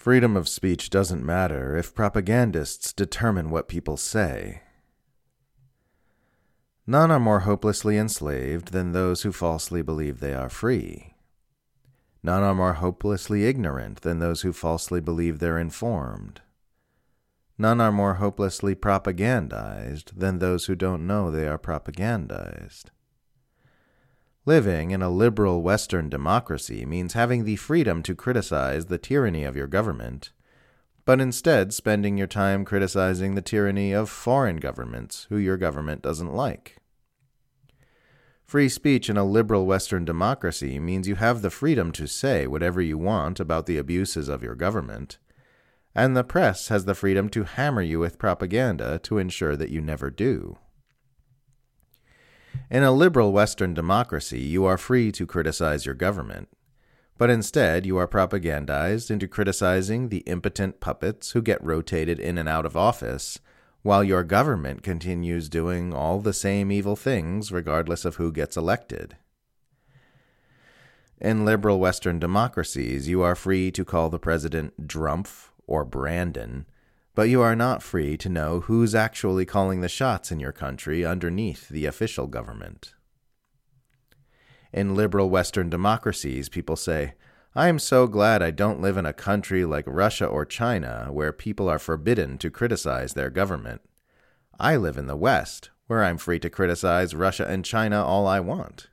Freedom of speech doesn't matter if propagandists determine what people say. None are more hopelessly enslaved than those who falsely believe they are free. None are more hopelessly ignorant than those who falsely believe they're informed. None are more hopelessly propagandized than those who don't know they are propagandized. Living in a liberal Western democracy means having the freedom to criticize the tyranny of your government, but instead spending your time criticizing the tyranny of foreign governments who your government doesn't like. Free speech in a liberal Western democracy means you have the freedom to say whatever you want about the abuses of your government, and the press has the freedom to hammer you with propaganda to ensure that you never do. In a liberal Western democracy, you are free to criticize your government, but instead you are propagandized into criticizing the impotent puppets who get rotated in and out of office while your government continues doing all the same evil things regardless of who gets elected. In liberal Western democracies, you are free to call the president Drumpf or Brandon, but you are not free to know who's actually calling the shots in your country underneath the official government. In liberal Western democracies, people say, I am so glad I don't live in a country like Russia or China where people are forbidden to criticize their government. I live in the West, where I'm free to criticize Russia and China all I want.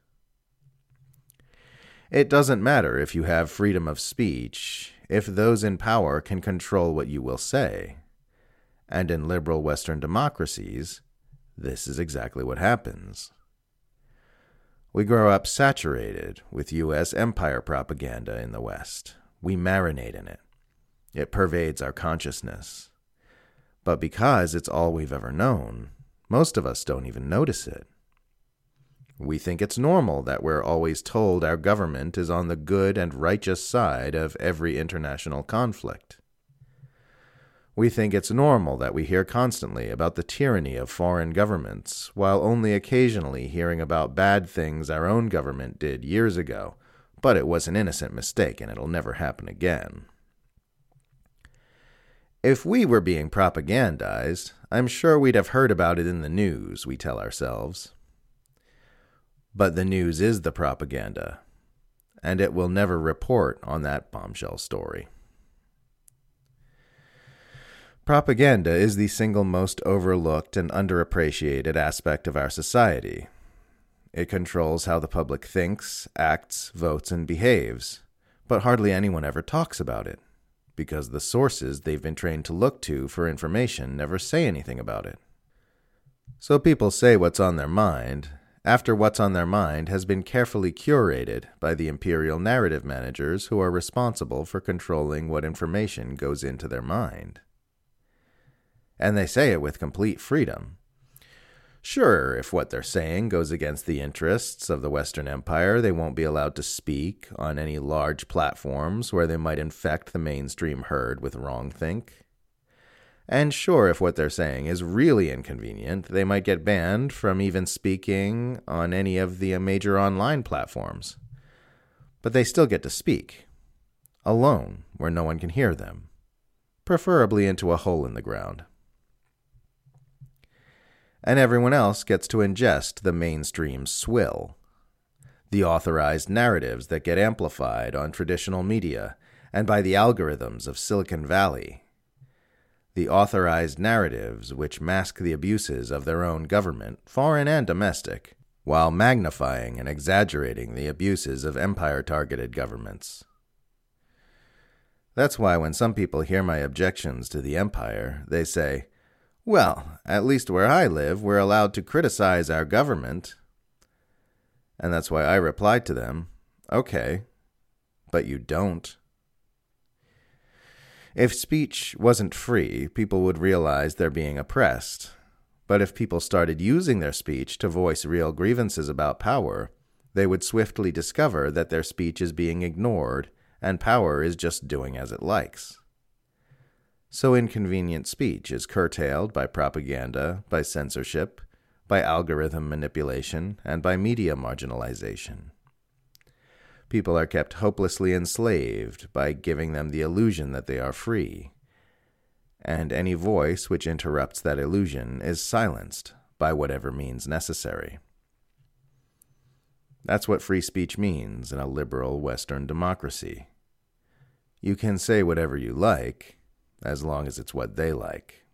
It doesn't matter if you have freedom of speech, if those in power can control what you will say. And in liberal Western democracies, this is exactly what happens. We grow up saturated with U.S. empire propaganda in the West. We marinate in it. It pervades our consciousness. But because it's all we've ever known, most of us don't even notice it. We think it's normal that we're always told our government is on the good and righteous side of every international conflict. We think it's normal that we hear constantly about the tyranny of foreign governments, while only occasionally hearing about bad things our own government did years ago, but it was an innocent mistake and it'll never happen again. If we were being propagandized, I'm sure we'd have heard about it in the news, we tell ourselves. But the news is the propaganda, and it will never report on that bombshell story. Propaganda is the single most overlooked and underappreciated aspect of our society. It controls how the public thinks, acts, votes, and behaves, but hardly anyone ever talks about it, because the sources they've been trained to look to for information never say anything about it. So people say what's on their mind, after what's on their mind has been carefully curated by the imperial narrative managers who are responsible for controlling what information goes into their mind and they say it with complete freedom. Sure, if what they're saying goes against the interests of the Western Empire, they won't be allowed to speak on any large platforms where they might infect the mainstream herd with wrongthink. And sure, if what they're saying is really inconvenient, they might get banned from even speaking on any of the major online platforms. But they still get to speak, alone, where no one can hear them, preferably into a hole in the ground and everyone else gets to ingest the mainstream swill. The authorized narratives that get amplified on traditional media and by the algorithms of Silicon Valley. The authorized narratives which mask the abuses of their own government, foreign and domestic, while magnifying and exaggerating the abuses of empire targeted governments. That's why when some people hear my objections to the empire, they say, well, at least where I live, we're allowed to criticize our government. And that's why I replied to them, okay, but you don't. If speech wasn't free, people would realize they're being oppressed. But if people started using their speech to voice real grievances about power, they would swiftly discover that their speech is being ignored and power is just doing as it likes. So inconvenient speech is curtailed by propaganda, by censorship, by algorithm manipulation, and by media marginalization. People are kept hopelessly enslaved by giving them the illusion that they are free. And any voice which interrupts that illusion is silenced by whatever means necessary. That's what free speech means in a liberal Western democracy. You can say whatever you like, as long as it's what they like.